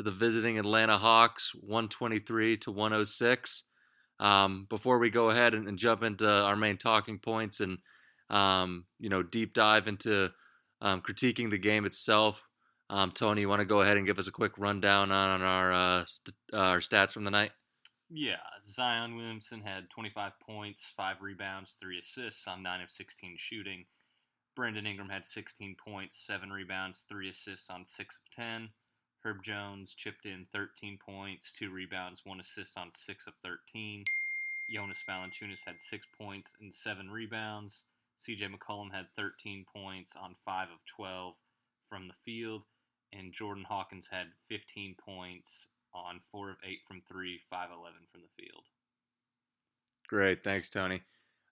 to the visiting Atlanta Hawks, 123 to 106. Um, before we go ahead and, and, jump into our main talking points and um, you know deep dive into um, critiquing the game itself, um, Tony, you want to go ahead and give us a quick rundown on, on our uh, st- uh, our stats from the night? Yeah, Zion Williamson had 25 points, five rebounds, three assists on nine of 16 shooting. Brandon Ingram had 16 points, 7 rebounds, 3 assists on 6 of 10. Herb Jones chipped in 13 points, 2 rebounds, 1 assist on 6 of 13. Jonas Valanciunas had 6 points and 7 rebounds. CJ McCollum had 13 points on 5 of 12 from the field. And Jordan Hawkins had 15 points on 4 of 8 from 3, 5 11 from the field. Great. Thanks, Tony.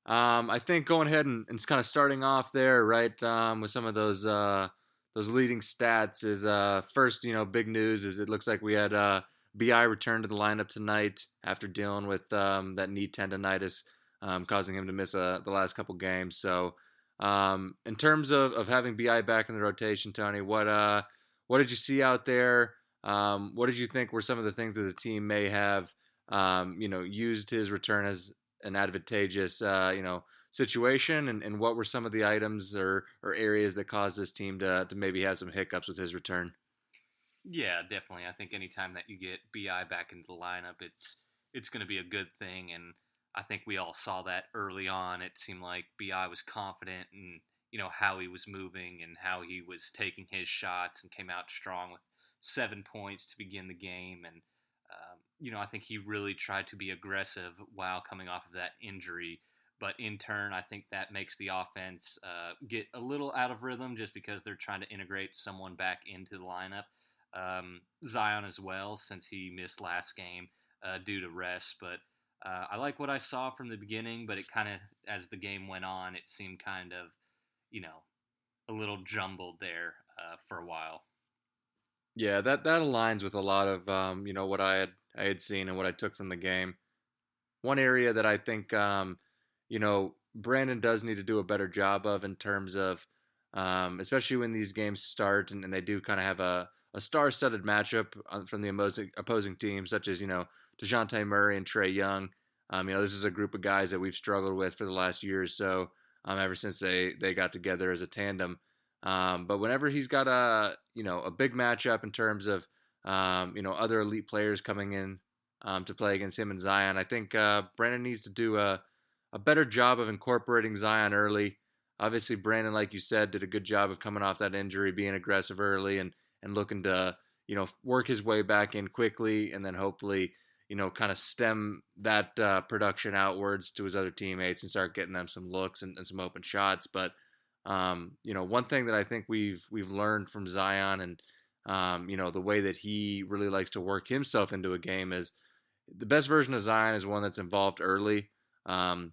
Um, I think going ahead and, and kind of starting off there, right, um, with some of those uh, those leading stats is uh, first, you know, big news is it looks like we had uh, Bi return to the lineup tonight after dealing with um, that knee tendonitis, um, causing him to miss uh, the last couple games. So, um, in terms of, of having Bi back in the rotation, Tony, what uh, what did you see out there? Um, what did you think were some of the things that the team may have, um, you know, used his return as an advantageous, uh, you know, situation, and, and what were some of the items or, or areas that caused this team to, to maybe have some hiccups with his return? Yeah, definitely. I think anytime that you get Bi back into the lineup, it's it's going to be a good thing, and I think we all saw that early on. It seemed like Bi was confident in you know how he was moving and how he was taking his shots, and came out strong with seven points to begin the game, and um, you know, I think he really tried to be aggressive while coming off of that injury. But in turn, I think that makes the offense uh, get a little out of rhythm just because they're trying to integrate someone back into the lineup. Um, Zion as well, since he missed last game uh, due to rest. But uh, I like what I saw from the beginning, but it kind of, as the game went on, it seemed kind of, you know, a little jumbled there uh, for a while. Yeah, that that aligns with a lot of um, you know what I had I had seen and what I took from the game. One area that I think um, you know Brandon does need to do a better job of in terms of um, especially when these games start and, and they do kind of have a, a star-studded matchup from the opposing, opposing team, such as you know Dejounte Murray and Trae Young. Um, you know, this is a group of guys that we've struggled with for the last year or so, um, ever since they they got together as a tandem. Um, but whenever he's got a you know a big matchup in terms of um, you know other elite players coming in um, to play against him and Zion, I think uh, Brandon needs to do a a better job of incorporating Zion early. Obviously, Brandon, like you said, did a good job of coming off that injury, being aggressive early, and and looking to you know work his way back in quickly, and then hopefully you know kind of stem that uh, production outwards to his other teammates and start getting them some looks and, and some open shots. But um, you know, one thing that I think we've we've learned from Zion and um, you know the way that he really likes to work himself into a game is the best version of Zion is one that's involved early. Um,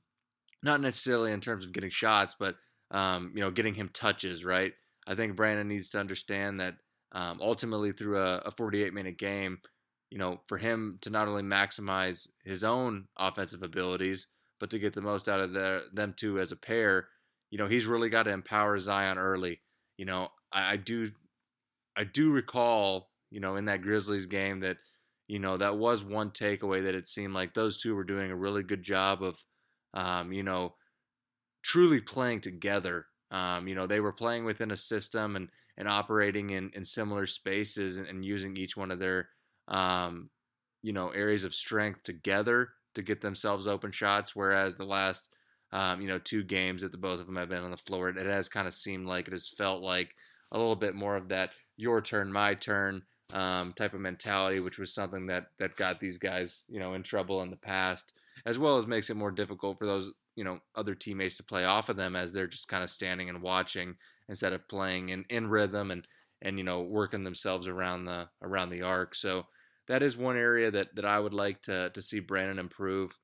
not necessarily in terms of getting shots, but um, you know, getting him touches. Right. I think Brandon needs to understand that um, ultimately through a, a 48 minute game, you know, for him to not only maximize his own offensive abilities, but to get the most out of their, them two as a pair you know, he's really got to empower Zion early. You know, I, I do, I do recall, you know, in that Grizzlies game that, you know, that was one takeaway that it seemed like those two were doing a really good job of, um, you know, truly playing together. Um, you know, they were playing within a system and and operating in, in similar spaces and, and using each one of their, um, you know, areas of strength together to get themselves open shots. Whereas the last um, you know, two games that the both of them have been on the floor, it has kind of seemed like it has felt like a little bit more of that your turn, my turn um, type of mentality, which was something that that got these guys, you know, in trouble in the past, as well as makes it more difficult for those, you know, other teammates to play off of them as they're just kind of standing and watching instead of playing in, in rhythm and and you know working themselves around the around the arc. So that is one area that that I would like to to see Brandon improve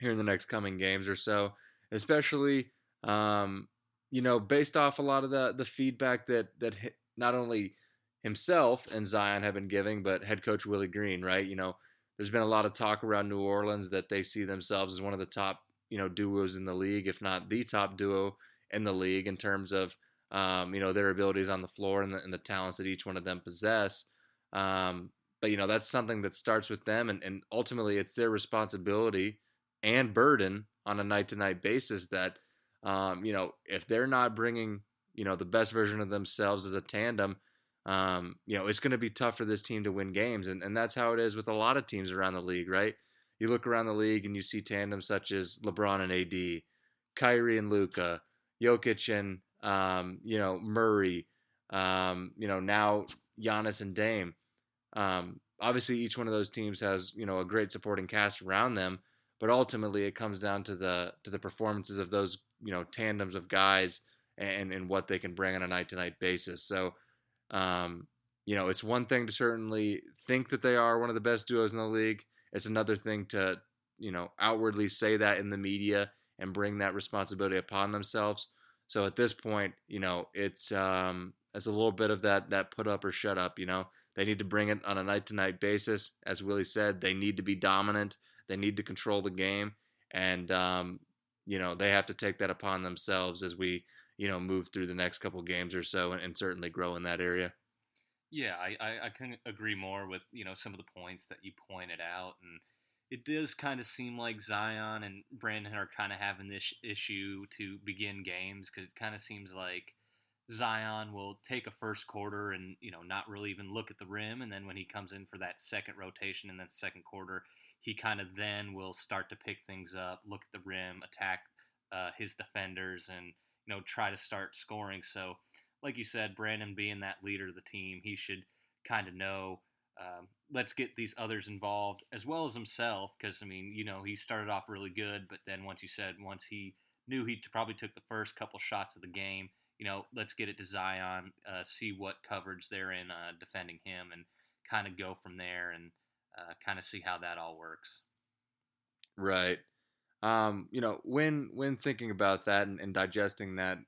here in the next coming games or so especially um, you know based off a lot of the the feedback that that not only himself and Zion have been giving, but head coach Willie Green, right? You know, there's been a lot of talk around New Orleans that they see themselves as one of the top you know duos in the league, if not the top duo in the league in terms of um, you know their abilities on the floor and the, and the talents that each one of them possess. Um, but you know that's something that starts with them, and, and ultimately it's their responsibility and burden on a night to night basis that um, you know if they're not bringing you know the best version of themselves as a tandem. Um, you know, it's going to be tough for this team to win games, and, and that's how it is with a lot of teams around the league, right? You look around the league and you see tandems such as LeBron and AD, Kyrie and Luka, Jokic and um, you know Murray, um, you know now Giannis and Dame. Um, obviously, each one of those teams has you know a great supporting cast around them, but ultimately it comes down to the to the performances of those you know tandems of guys and and what they can bring on a night to night basis. So, um, you know, it's one thing to certainly think that they are one of the best duos in the league. It's another thing to you know outwardly say that in the media and bring that responsibility upon themselves. So at this point, you know, it's um, it's a little bit of that that put up or shut up. You know, they need to bring it on a night to night basis. As Willie said, they need to be dominant. They need to control the game, and um, you know they have to take that upon themselves as we you know move through the next couple games or so, and, and certainly grow in that area. Yeah, I, I, I couldn't agree more with you know some of the points that you pointed out, and it does kind of seem like Zion and Brandon are kind of having this issue to begin games because it kind of seems like Zion will take a first quarter and you know not really even look at the rim, and then when he comes in for that second rotation in that second quarter, he kind of then will start to pick things up, look at the rim, attack uh, his defenders, and know try to start scoring. So, like you said, Brandon being that leader of the team, he should kind of know um, let's get these others involved as well as himself because I mean you know he started off really good but then once you said once he knew he probably took the first couple shots of the game you know let's get it to Zion uh, see what coverage they're in uh, defending him and kind of go from there and uh, kind of see how that all works right um, you know when when thinking about that and, and digesting that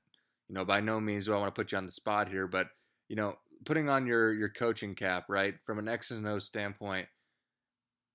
you know by no means do I want to put you on the spot here but you know putting on your your coaching cap, right? From an X and O standpoint,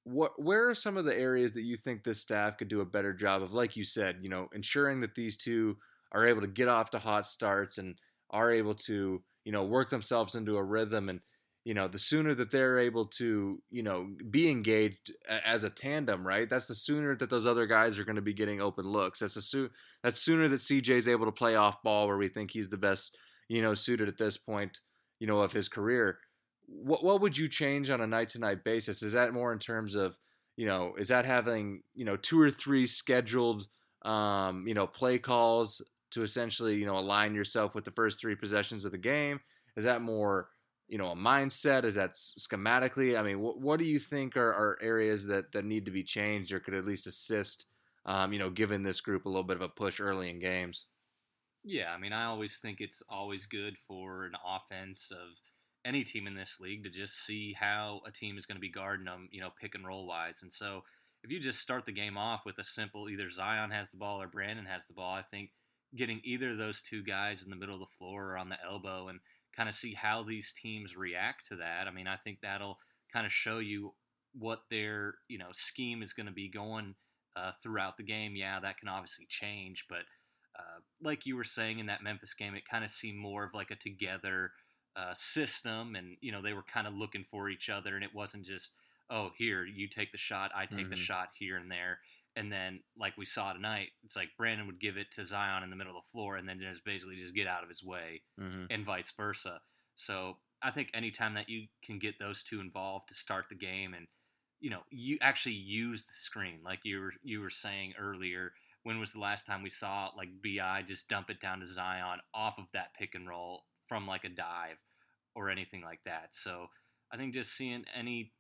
what where are some of the areas that you think this staff could do a better job of, like you said, you know, ensuring that these two are able to get off to hot starts and are able to, you know, work themselves into a rhythm and you know, the sooner that they're able to, you know, be engaged as a tandem, right? That's the sooner that those other guys are going to be getting open looks. That's the that's sooner that CJ's able to play off ball where we think he's the best, you know, suited at this point you know, of his career. What what would you change on a night to night basis? Is that more in terms of, you know, is that having, you know, two or three scheduled um, you know, play calls to essentially, you know, align yourself with the first three possessions of the game? Is that more, you know, a mindset? Is that schematically? I mean, what, what do you think are, are areas that, that need to be changed or could at least assist, um, you know, giving this group a little bit of a push early in games? Yeah, I mean, I always think it's always good for an offense of any team in this league to just see how a team is going to be guarding them, you know, pick and roll wise. And so if you just start the game off with a simple either Zion has the ball or Brandon has the ball, I think getting either of those two guys in the middle of the floor or on the elbow and kind of see how these teams react to that. I mean, I think that'll kind of show you what their, you know, scheme is going to be going uh, throughout the game. Yeah, that can obviously change, but – uh, like you were saying in that Memphis game, it kind of seemed more of like a together uh, system, and you know they were kind of looking for each other, and it wasn't just oh here you take the shot, I take mm-hmm. the shot here and there, and then like we saw tonight, it's like Brandon would give it to Zion in the middle of the floor, and then just basically just get out of his way, mm-hmm. and vice versa. So I think anytime that you can get those two involved to start the game, and you know you actually use the screen, like you were you were saying earlier when was the last time we saw like Bi just dump it down to Zion off of that pick and roll from like a dive or anything like that? So I think just seeing any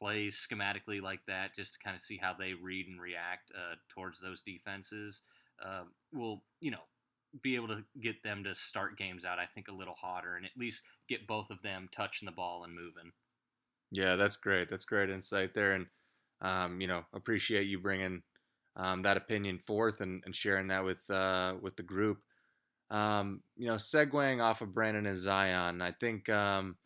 plays schematically like that, just to kind of see how they read and react uh, towards those defenses, uh, will you know be able to get them to start games out. I think a little hotter and at least get both of them touching the ball and moving. Yeah, that's great. That's great insight there, and um, you know appreciate you bringing um, that opinion forth and, and sharing that with uh, with the group. Um, you know, segueing off of Brandon and Zion, I think um,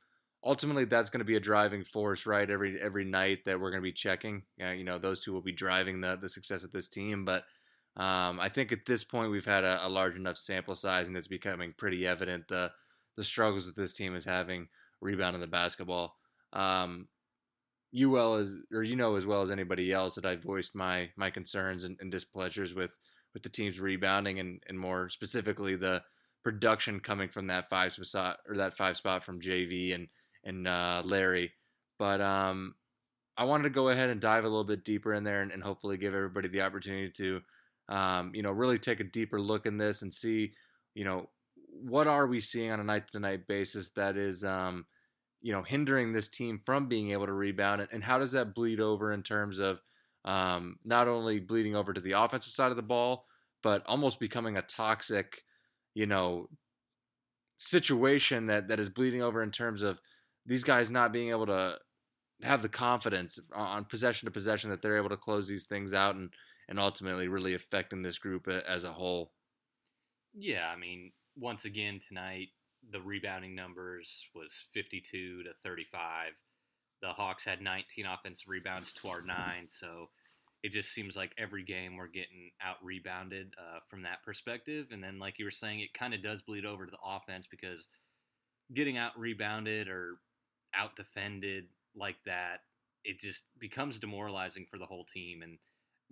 ultimately that's going to be a driving force, right? Every every night that we're going to be checking, uh, you know, those two will be driving the the success of this team. But um, I think at this point we've had a, a, large enough sample size, and it's becoming pretty evident the the struggles that this team is having rebounding the basketball. Um, you well as or you know as well as anybody else that I voiced my my concerns and, and displeasures with with the team's rebounding and and more specifically the production coming from that five spot or that five spot from JV and and uh, Larry. But um, I wanted to go ahead and dive a little bit deeper in there and, and hopefully give everybody the opportunity to um, you know really take a deeper look in this and see you know what are we seeing on a night to night basis that is um, you know hindering this team from being able to rebound and, and how does that bleed over in terms of um, not only bleeding over to the offensive side of the ball but almost becoming a toxic you know situation that that is bleeding over in terms of these guys not being able to have the confidence on possession to possession that they're able to close these things out and and ultimately really affecting this group as a whole. Yeah, I mean, once again tonight, the rebounding numbers was 52 to 35. The Hawks had 19 offensive rebounds to our nine, so it just seems like every game we're getting out rebounded uh, from that perspective. And then, like you were saying, it kind of does bleed over to the offense because getting out rebounded or out defended like that, it just becomes demoralizing for the whole team. And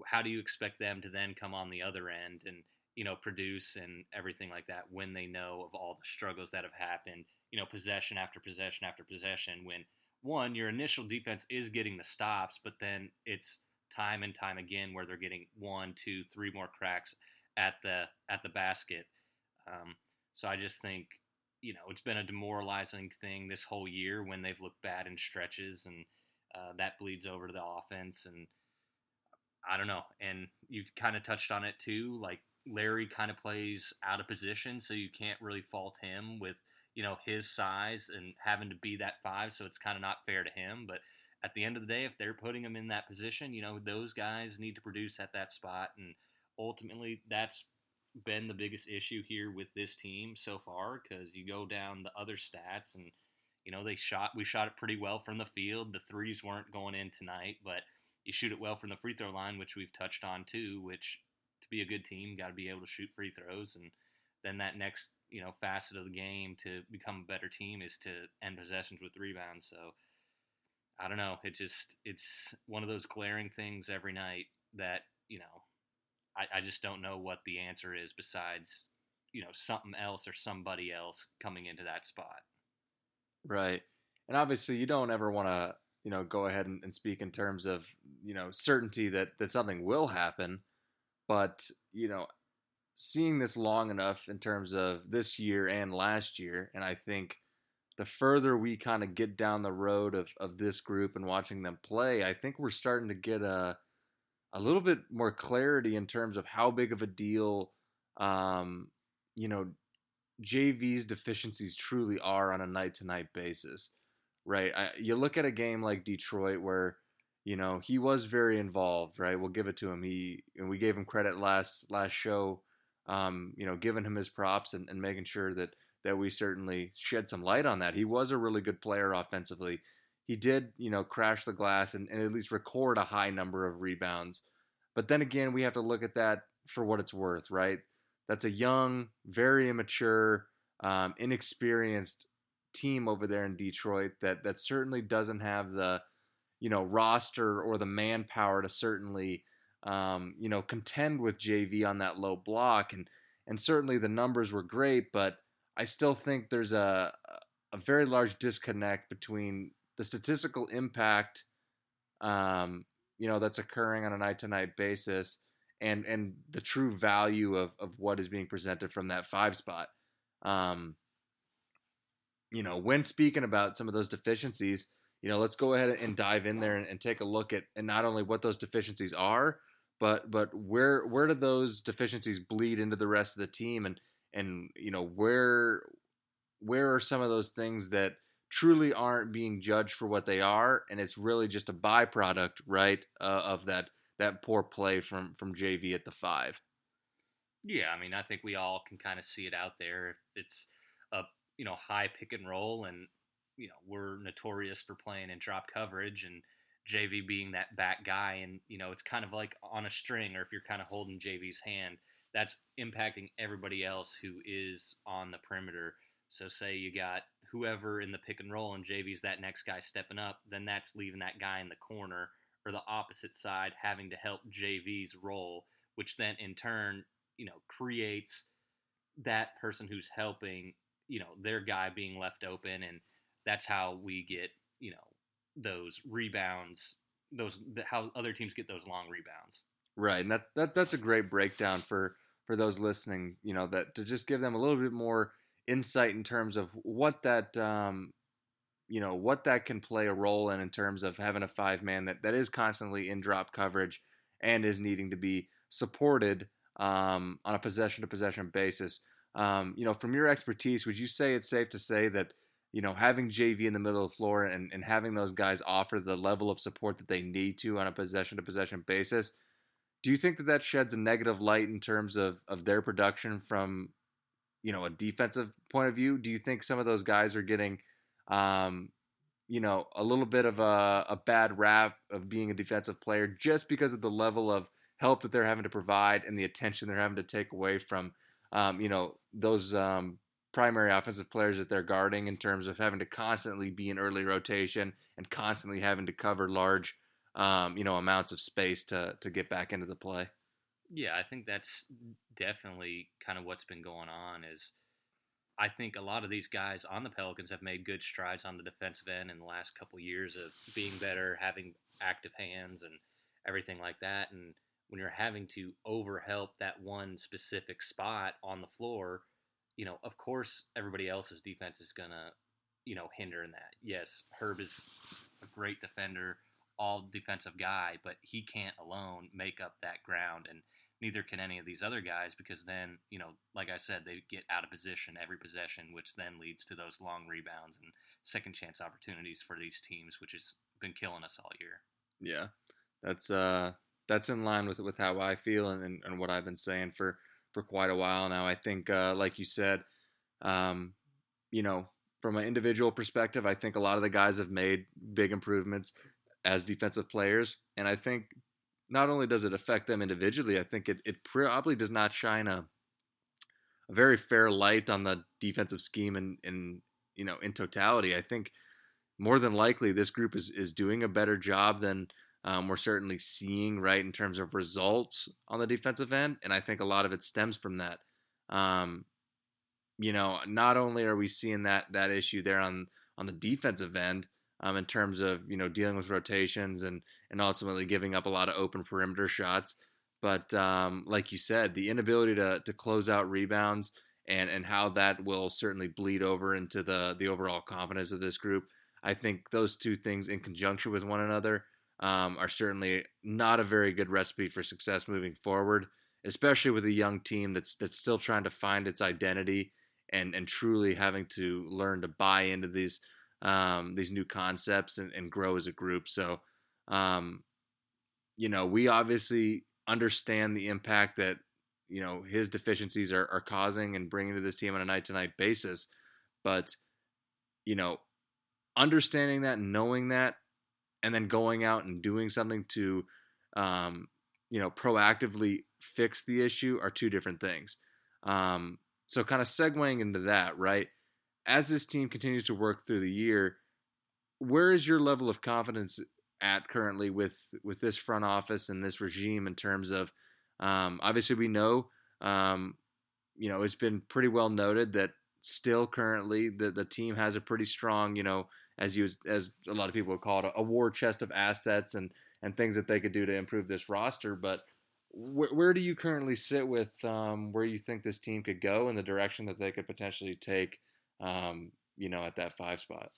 how do you expect them to then come on the other end and you know, produce and everything like that when they know of all the struggles that have happened, you know, possession after possession after possession. When one, your initial defense is getting the stops, but then it's time and time again where they're getting one, two, three more cracks at the at the basket. Um, so I just think, you know, it's been a demoralizing thing this whole year when they've looked bad in stretches, and uh, that bleeds over to the offense. And I don't know. And you've kind of touched on it too, like Larry kind of plays out of position, so you can't really fault him with you know his size and having to be that five. So it's kind of not fair to him. But at the end of the day, if they're putting him in that position, you know those guys need to produce at that spot, and ultimately that's been the biggest issue here with this team so far. Because you go down the other stats, and you know they shot we shot it pretty well from the field. The threes weren't going in tonight, but you shoot it well from the free throw line, which we've touched on too, which to be a good team, got to be able to shoot free throws, and then that next you know facet of the game to become a better team is to end possessions with rebounds. So I don't know. It just it's one of those glaring things every night that you know I, I just don't know what the answer is besides you know something else or somebody else coming into that spot. Right, and obviously you don't ever want to you know go ahead and, and speak in terms of you know certainty that that something will happen but, you know, seeing this long enough in terms of this year and last year, and I think the further we kind of get down the road of, of this group and watching them play, I think we're starting to get a a little bit more clarity in terms of how big of a deal, um, you know, JV's deficiencies truly are on a night to night basis, right? I, you look at a game like Detroit where you know he was very involved right? We'll give it to him. He and we gave him credit last last show um, you know giving him his props and, and making sure that that we certainly shed some light on that. He was a really good player offensively he did you know crash the glass and, and at least record a high number of rebounds. But then again we have to look at that for what it's worth right? That's a young very immature um, inexperienced team over there in detroit that that certainly doesn't have the you know roster or the manpower to certainly um, you know contend with JV on that low block. And and certainly the numbers were great but I still think there's a a very large disconnect between the statistical impact um, you know that's occurring on a night to night basis and and the true value of of what is being presented from that five spot um, you know when speaking about some of those deficiencies you know, let's go ahead and dive in there and, and take a look at and not only what those deficiencies are, but but where where do those deficiencies bleed into the rest of the team? And and you know where where are some of those things that truly aren't being judged for what they are and it's really just a byproduct right uh, of that that poor play from from JV at the 5 yeah i mean i think we all can kind of see it out there if it's a you know high pick and roll and you know we're notorious for playing in drop coverage and JV being that back guy and you know it's kind of like on a string or if you're kind of holding JV's hand that's impacting everybody else who is on the perimeter. So say you got whoever in the pick and roll and JV's that next guy stepping up, then that's leaving that guy in the corner or the opposite side having to help JV's role, which then in turn, you know, creates that person who's helping, you know, their guy being left open and that's how we get, you know, those rebounds, those how other teams get those long rebounds. Right, and that, that that's a great breakdown for for those listening. You know that to just give them a little bit more insight in terms of what that um, you know what that can play a role in in terms of having a five man that that is constantly in drop coverage and is needing to be supported um, on a possession to possession basis. Um, you know, from your expertise, would you say it's safe to say that you know, having JV in the middle of the floor and, and having those guys offer the level of support that they need to on a possession to possession basis, do you think that that sheds a negative light in terms of, of their production from, you know, a defensive point of view? Do you think some of those guys are getting, um, you know, a little bit of a, a bad rap of being a defensive player just because of the level of help that they're having to provide and the attention they're having to take away from, um, you know, those um, primary offensive players that they're guarding in terms of having to constantly be in early rotation and constantly having to cover large, um, you know, amounts of space to to get back into the play. Yeah, I think that's definitely kind of what's been going on. Is I think a lot of these guys on the Pelicans have made good strides on the defensive end in the last couple of years of being better, having active hands, and everything like that. And when you're having to overhelp that one specific spot on the floor, you know, of course, everybody else's defense is gonna, you know, hinder in that. Yes, Herb is a great defender, all defensive guy, but he can't alone make up that ground, and neither can any of these other guys because then, you know, like I said, they get out of position every possession, which then leads to those long rebounds and second chance opportunities for these teams, which has been killing us all year. Yeah, that's uh, that's in line with with how I feel and, and, and what I've been saying for for quite a while now. I think, uh, like you said, um, you know, from an individual perspective, I think a lot of the guys have made big improvements as defensive players, and I think not only does it affect them individually, I think it it probably does not shine a a very fair light on the defensive scheme and in you know in totality. I think more than likely this group is is doing a better job than um, we're certainly seeing right in terms of results on the defensive end, and I think a lot of it stems from that. Um, you know, not only are we seeing that that issue there on on the defensive end um, in terms of you know dealing with rotations and and ultimately giving up a lot of open perimeter shots, but um, like you said, the inability to to close out rebounds and and how that will certainly bleed over into the the overall confidence of this group. I think those two things in conjunction with one another um, are certainly not a very good recipe for success moving forward, especially with a young team that's that's still trying to find its identity and and truly having to learn to buy into these um, these new concepts and, and, grow as a group. So, um, you know, we obviously understand the impact that you know his deficiencies are, are causing and bringing to this team on a night to night basis, but you know, understanding that, knowing that, and then going out and doing something to, um, you know, proactively fix the issue are two different things. Um, so, kind of segueing into that, right? As this team continues to work through the year, where is your level of confidence at currently with with this front office and this regime in terms of um, obviously we know um, you know it's been pretty well noted that still currently the the team has a pretty strong you know as you as a lot of people would call it, a war chest of assets and and things that they could do to improve this roster. But wh- where do you currently sit with um, where you think this team could go and the direction that they could potentially take? Um, you know, at that five spot.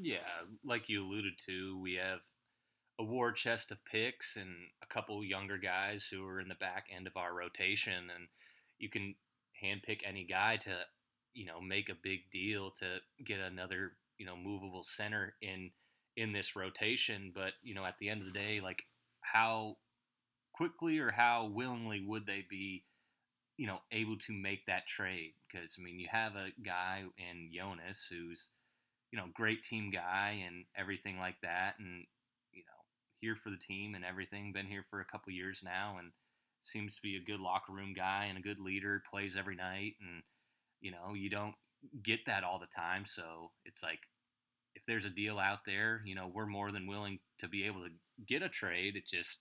Yeah, like you alluded to, we have a war chest of picks and a couple younger guys who are in the back end of our rotation, and you can handpick any guy to, you know, make a big deal to get another you know movable center in in this rotation. But you know, at the end of the day, like how quickly or how willingly would they be, you know, able to make that trade? Because I mean, you have a guy in Jonas who's you know great team guy and everything like that, and you know here for the team and everything. Been here for a couple years now, and seems to be a good locker room guy and a good leader. Plays every night, and you know you don't get that all the time. So it's like if there's a deal out there, you know, we're more than willing to be able to get a trade. It just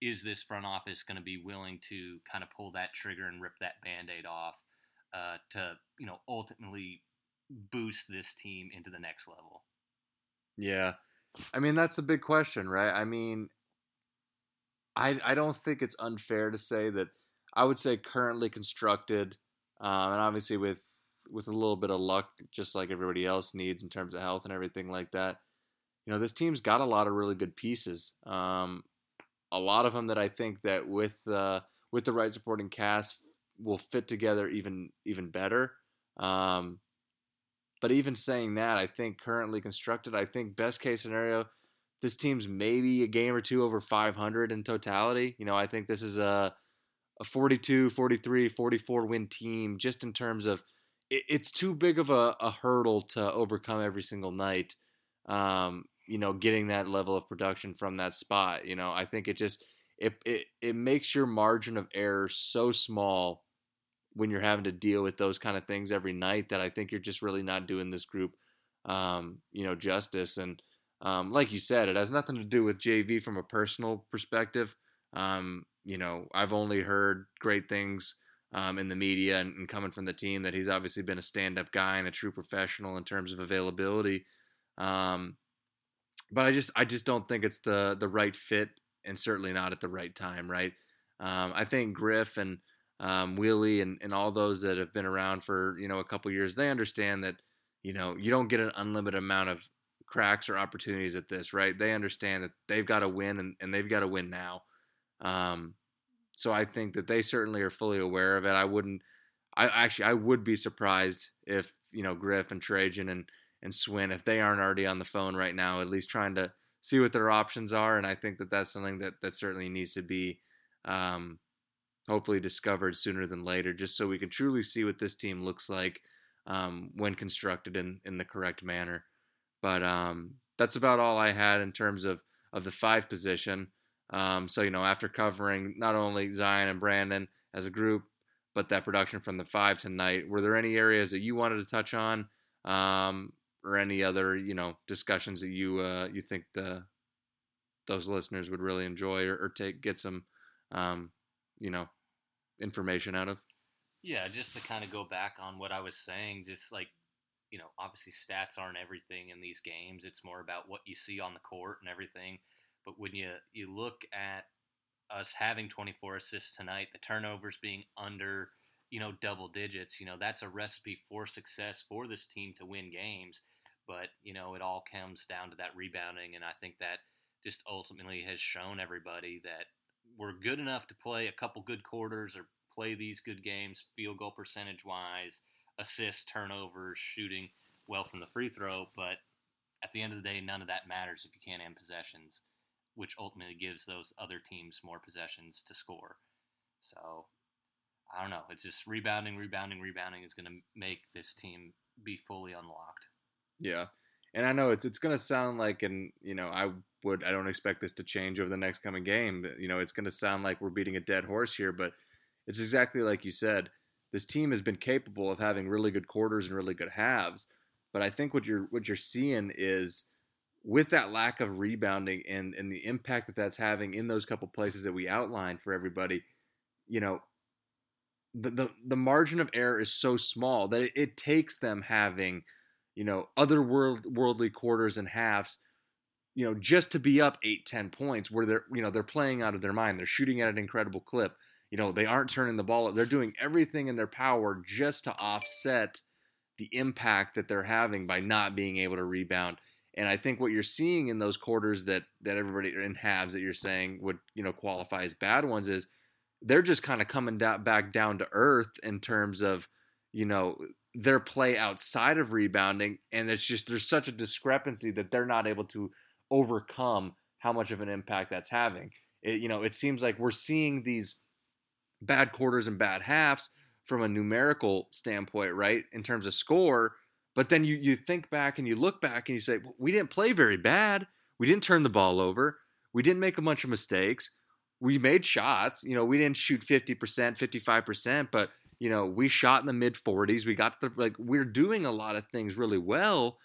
is this front office going to be willing to kind of pull that trigger and rip that band-aid off uh, to you know ultimately boost this team into the next level? Yeah. I mean that's the big question right? I mean i i don't think it's unfair to say that i would say currently constructed um, and obviously with with a little bit of luck just like everybody else needs in terms of health and everything like that you know this team's got a lot of really good pieces um, a lot of them that I think that with uh, with the right supporting cast will fit together even even better. Um, but even saying that, I think currently constructed, I think best case scenario, this team's maybe a game or two over 500 in totality. You know, I think this is a a 42, 43, 44 win team just in terms of it, it's too big of a, a, hurdle to overcome every single night. Um, you know, getting that level of production from that spot. You know, I think it just it it it makes your margin of error so small when you're having to deal with those kind of things every night that I think you're just really not doing this group, um, you know, justice. And um, like you said, it has nothing to do with JV from a personal perspective. Um, you know, I've only heard great things um, in the media and, and, coming from the team that he's obviously been a stand-up guy and a true professional in terms of availability. But I just I just don't think it's the the right fit, and certainly not at the right time. Right? Um, I think Griff and um, Willie and, and all those that have been around for you know a couple years, they understand that you know you don't get an unlimited amount of cracks or opportunities at this. Right? They understand that they've got to win and, and they've got to win now. Um, so I think that they certainly are fully aware of it. I wouldn't. I actually I would be surprised if you know Griff and Trajan and and Swin if they aren't already on the phone right now, at least trying to see what their options are. And I think that that's something that that certainly needs to be um, hopefully discovered sooner than later, just so we can truly see what this team looks like um, when constructed in in the correct manner. But um, that's about all I had in terms of of the five position. Um, so you know, after covering not only Zion and Brandon as a group, but that production from the five tonight, were there any areas that you wanted to touch on? Um, or any other you know discussions that you uh, you think the those listeners would really enjoy or, or take get some um, you know information out of? Yeah just to kind of go back on what i was saying just like you know obviously stats aren't everything in these games it's more about what you see on the court and everything but when you you look at us having 24 assists tonight the turnovers being under you know double digits you know that's a recipe for success for this team to win games but you know it all comes down to that rebounding and i think that just ultimately has shown everybody that we're good enough to play a couple good quarters or play these good games field goal percentage wise assists turnovers shooting well from the free throw but at the end of the day none of that matters if you can't end possessions which ultimately gives those other teams more possessions to score. So i don't know it's just rebounding rebounding rebounding is going to make this team be fully unlocked yeah. And I know it's it's going to sound like and you know, I would I don't expect this to change over the next coming game. You know, it's going to sound like we're beating a dead horse here, but it's exactly like you said. This team has been capable of having really good quarters and really good halves, but I think what you're what you're seeing is with that lack of rebounding and and the impact that that's having in those couple places that we outlined for everybody, you know, the the, the margin of error is so small that it, it takes them having – you know, other world worldly quarters and halves, you know, just to be up eight, ten points where they're, you know, they're playing out of their mind. They're shooting at an incredible clip. You know, they aren't turning the ball up. They're doing everything in their power just to offset the impact that they're having by not being able to rebound. And I think what you're seeing in those quarters that that everybody in halves that you're saying would you know qualify as bad ones is they're just kind of coming down, back down to earth in terms of you know their play outside of rebounding, and it's just there's such a discrepancy that they're not able to overcome how much of an impact that's having. It, you know, it seems like we're seeing these bad quarters and bad halves from a numerical standpoint, right, in terms of score. But then you you think back and you look back and you say, we didn't play very bad. We didn't turn the ball over. We didn't make a bunch of mistakes. We made shots. You know, we didn't shoot 50%, 55%, but You know, we shot in the mid 40s. We got the like we're doing a lot of things really well,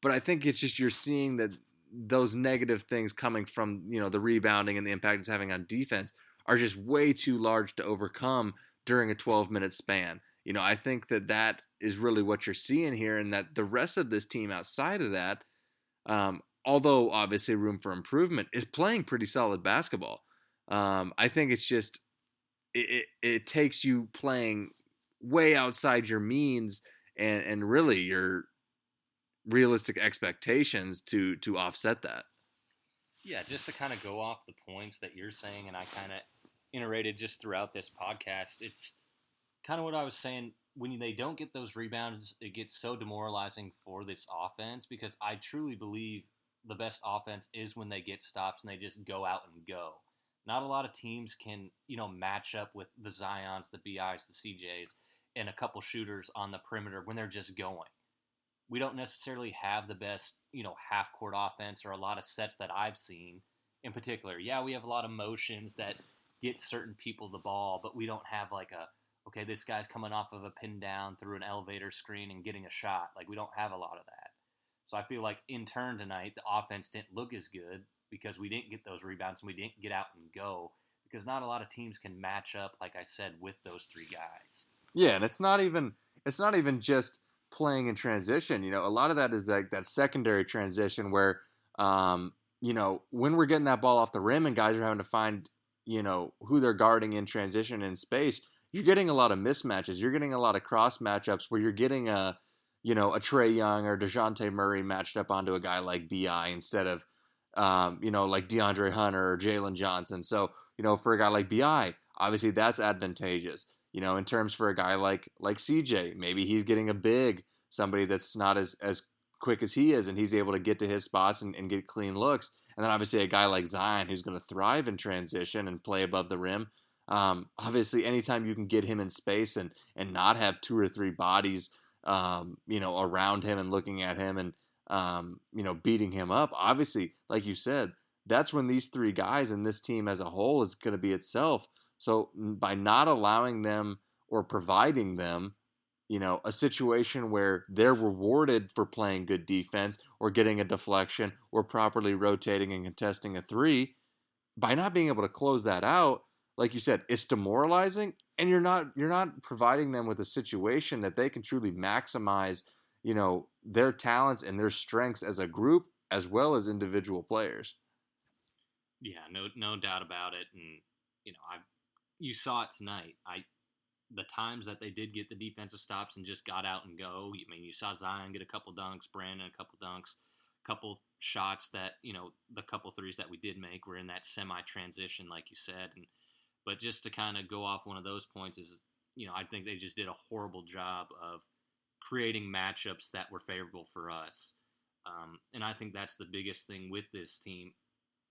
but I think it's just you're seeing that those negative things coming from you know the rebounding and the impact it's having on defense are just way too large to overcome during a 12 minute span. You know, I think that that is really what you're seeing here, and that the rest of this team outside of that, um, although obviously room for improvement, is playing pretty solid basketball. Um, I think it's just it, it, it takes you playing way outside your means and and really your realistic expectations to to offset that. Yeah, just to kind of go off the points that you're saying, and I kind of iterated just throughout this podcast. It's kind of what I was saying. When they don't get those rebounds, it gets so demoralizing for this offense because I truly believe the best offense is when they get stops and they just go out and go. Not a lot of teams can, you know, match up with the Zions, the BIs, the CJs, and a couple shooters on the perimeter when they're just going. We don't necessarily have the best, you know, half court offense or a lot of sets that I've seen in particular. Yeah, we have a lot of motions that get certain people the ball, but we don't have like a okay, this guy's coming off of a pin down through an elevator screen and getting a shot. Like we don't have a lot of that. So I feel like in turn tonight the offense didn't look as good because we didn't get those rebounds and we didn't get out and go because not a lot of teams can match up like I said with those three guys. Yeah, and it's not even it's not even just playing in transition. You know, a lot of that is that that secondary transition where um, you know, when we're getting that ball off the rim and guys are having to find you know who they're guarding in transition in space, you're getting a lot of mismatches. You're getting a lot of cross matchups where you're getting a you know a Trae Young or Dejounte Murray matched up onto a guy like Bi instead of um, you know like DeAndre Hunter or Jalen Johnson. So you know for a guy like Bi, obviously that's advantageous. You know in terms for a guy like like CJ, maybe he's getting a big somebody that's not as as quick as he is, and he's able to get to his spots and, and get clean looks. And then obviously a guy like Zion who's going to thrive in transition and play above the rim. Um, obviously, anytime you can get him in space and and not have two or three bodies, um, you know, around him and looking at him and um, you know beating him up. Obviously, like you said, that's when these three guys and this team as a whole is going to be itself. So by not allowing them or providing them you know, a situation where they're rewarded for playing good defense or getting a deflection or properly rotating and contesting a three, by not being able to close that out, like you said, it's demoralizing and you're not you're not providing them with a situation that they can truly maximize, you know, their talents and their strengths as a group as well as individual players. Yeah, no no doubt about it and you know, I you saw it tonight. I the times that they did get the defensive stops and just got out and go. I mean, you saw Zion get a couple dunks, Brandon a couple dunks, a couple shots that you know the couple threes that we did make were in that semi transition, like you said. And but just to kind of go off one of those points is, you know, I think they just did a horrible job of creating matchups that were favorable for us. Um, and I think that's the biggest thing with this team.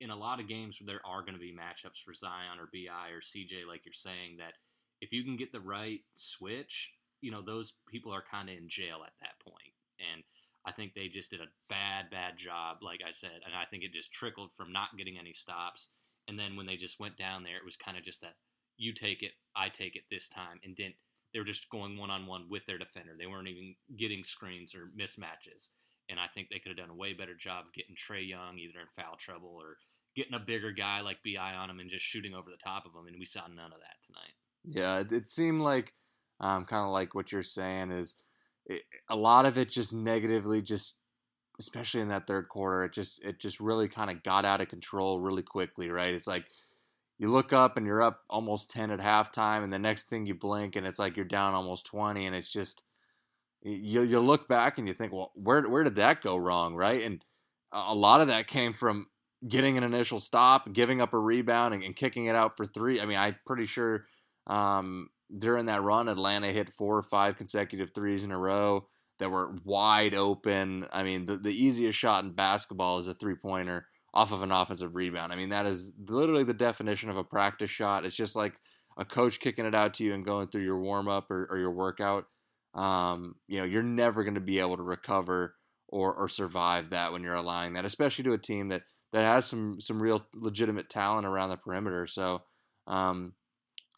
In a lot of games, there are going to be matchups for Zion or Bi or CJ, like you're saying, that if you can get the right switch, you know, those people are kind of in jail at that point. And I think they just did a bad, bad job, like I said. And I think it just trickled from not getting any stops. And then when they just went down there, it was kind of just that you take it, I take it this time. And didn't, they were just going one on one with their defender. They weren't even getting screens or mismatches. And I think they could have done a way better job of getting Trae Young either in foul trouble or getting a bigger guy like Bi on him and just shooting over the top of him. And we saw none of that tonight. Yeah, it, it seemed like um, kind of like what you're saying is it, a lot of it just negatively just especially in that third quarter it just it just really kind of got out of control really quickly right it's like you look up and you're up almost 10 at halftime and the next thing you blink and it's like you're down almost 20 and it's just you, you look back and you think well where, where did that go wrong? Right? And a lot of that came from getting an initial stop giving up a rebound and, and kicking it out for three. I mean i'm pretty sure um, during that run, Atlanta hit four or five consecutive threes in a row that were wide open. I mean, the, the easiest shot in basketball is a three pointer off of an offensive rebound. I mean, that is literally the definition of a practice shot. It's just like a coach kicking it out to you and going through your warm up or, or, your workout. Um, you know, you're never going to be able to recover or, or survive that when you're allowing that, especially to a team that, that has some, some real legitimate talent around the perimeter. So, um,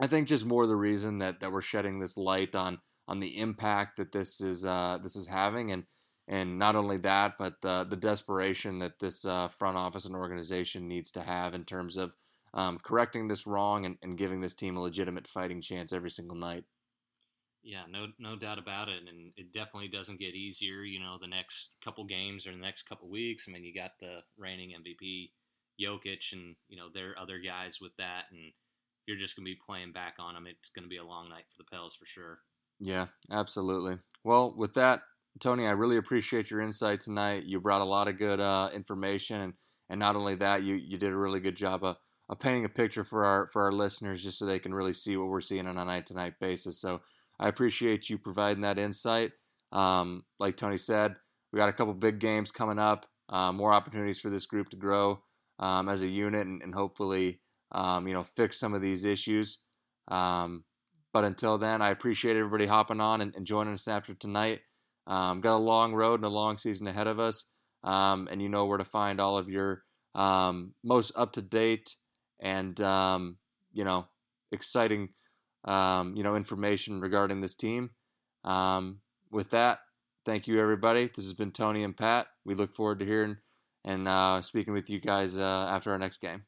I think just more the reason that, that we're shedding this light on on the impact that this is uh, this is having, and and not only that, but the the desperation that this uh, front office and organization needs to have in terms of um, correcting this wrong and, and giving this team a legitimate fighting chance every single night. Yeah, no, no doubt about it, and it definitely doesn't get easier. You know, the next couple games or the next couple weeks. I mean, you got the reigning MVP Jokic, and you know there are other guys with that, and you're just going to be playing back on them. It's going to be a long night for the Pels for sure. Yeah, absolutely. Well, with that, Tony, I really appreciate your insight tonight. You brought a lot of good uh, information, and, and not only that, you, you did a really good job of, of painting a picture for our for our listeners, just so they can really see what we're seeing on a night to night basis. So I appreciate you providing that insight. Um, like Tony said, we got a couple big games coming up, uh, more opportunities for this group to grow um, as a unit, and, and hopefully um, you know, fix some of these issues. Um, but until then, I appreciate everybody hopping on and, and joining us after tonight. Um, got a long road and a long season ahead of us, um, and you know where to find all of your um, most up to date and um, you know exciting you know information regarding this team. with that, thank you everybody. This has been Tony and Pat. We look forward to hearing and uh, speaking with you guys uh, after our next game.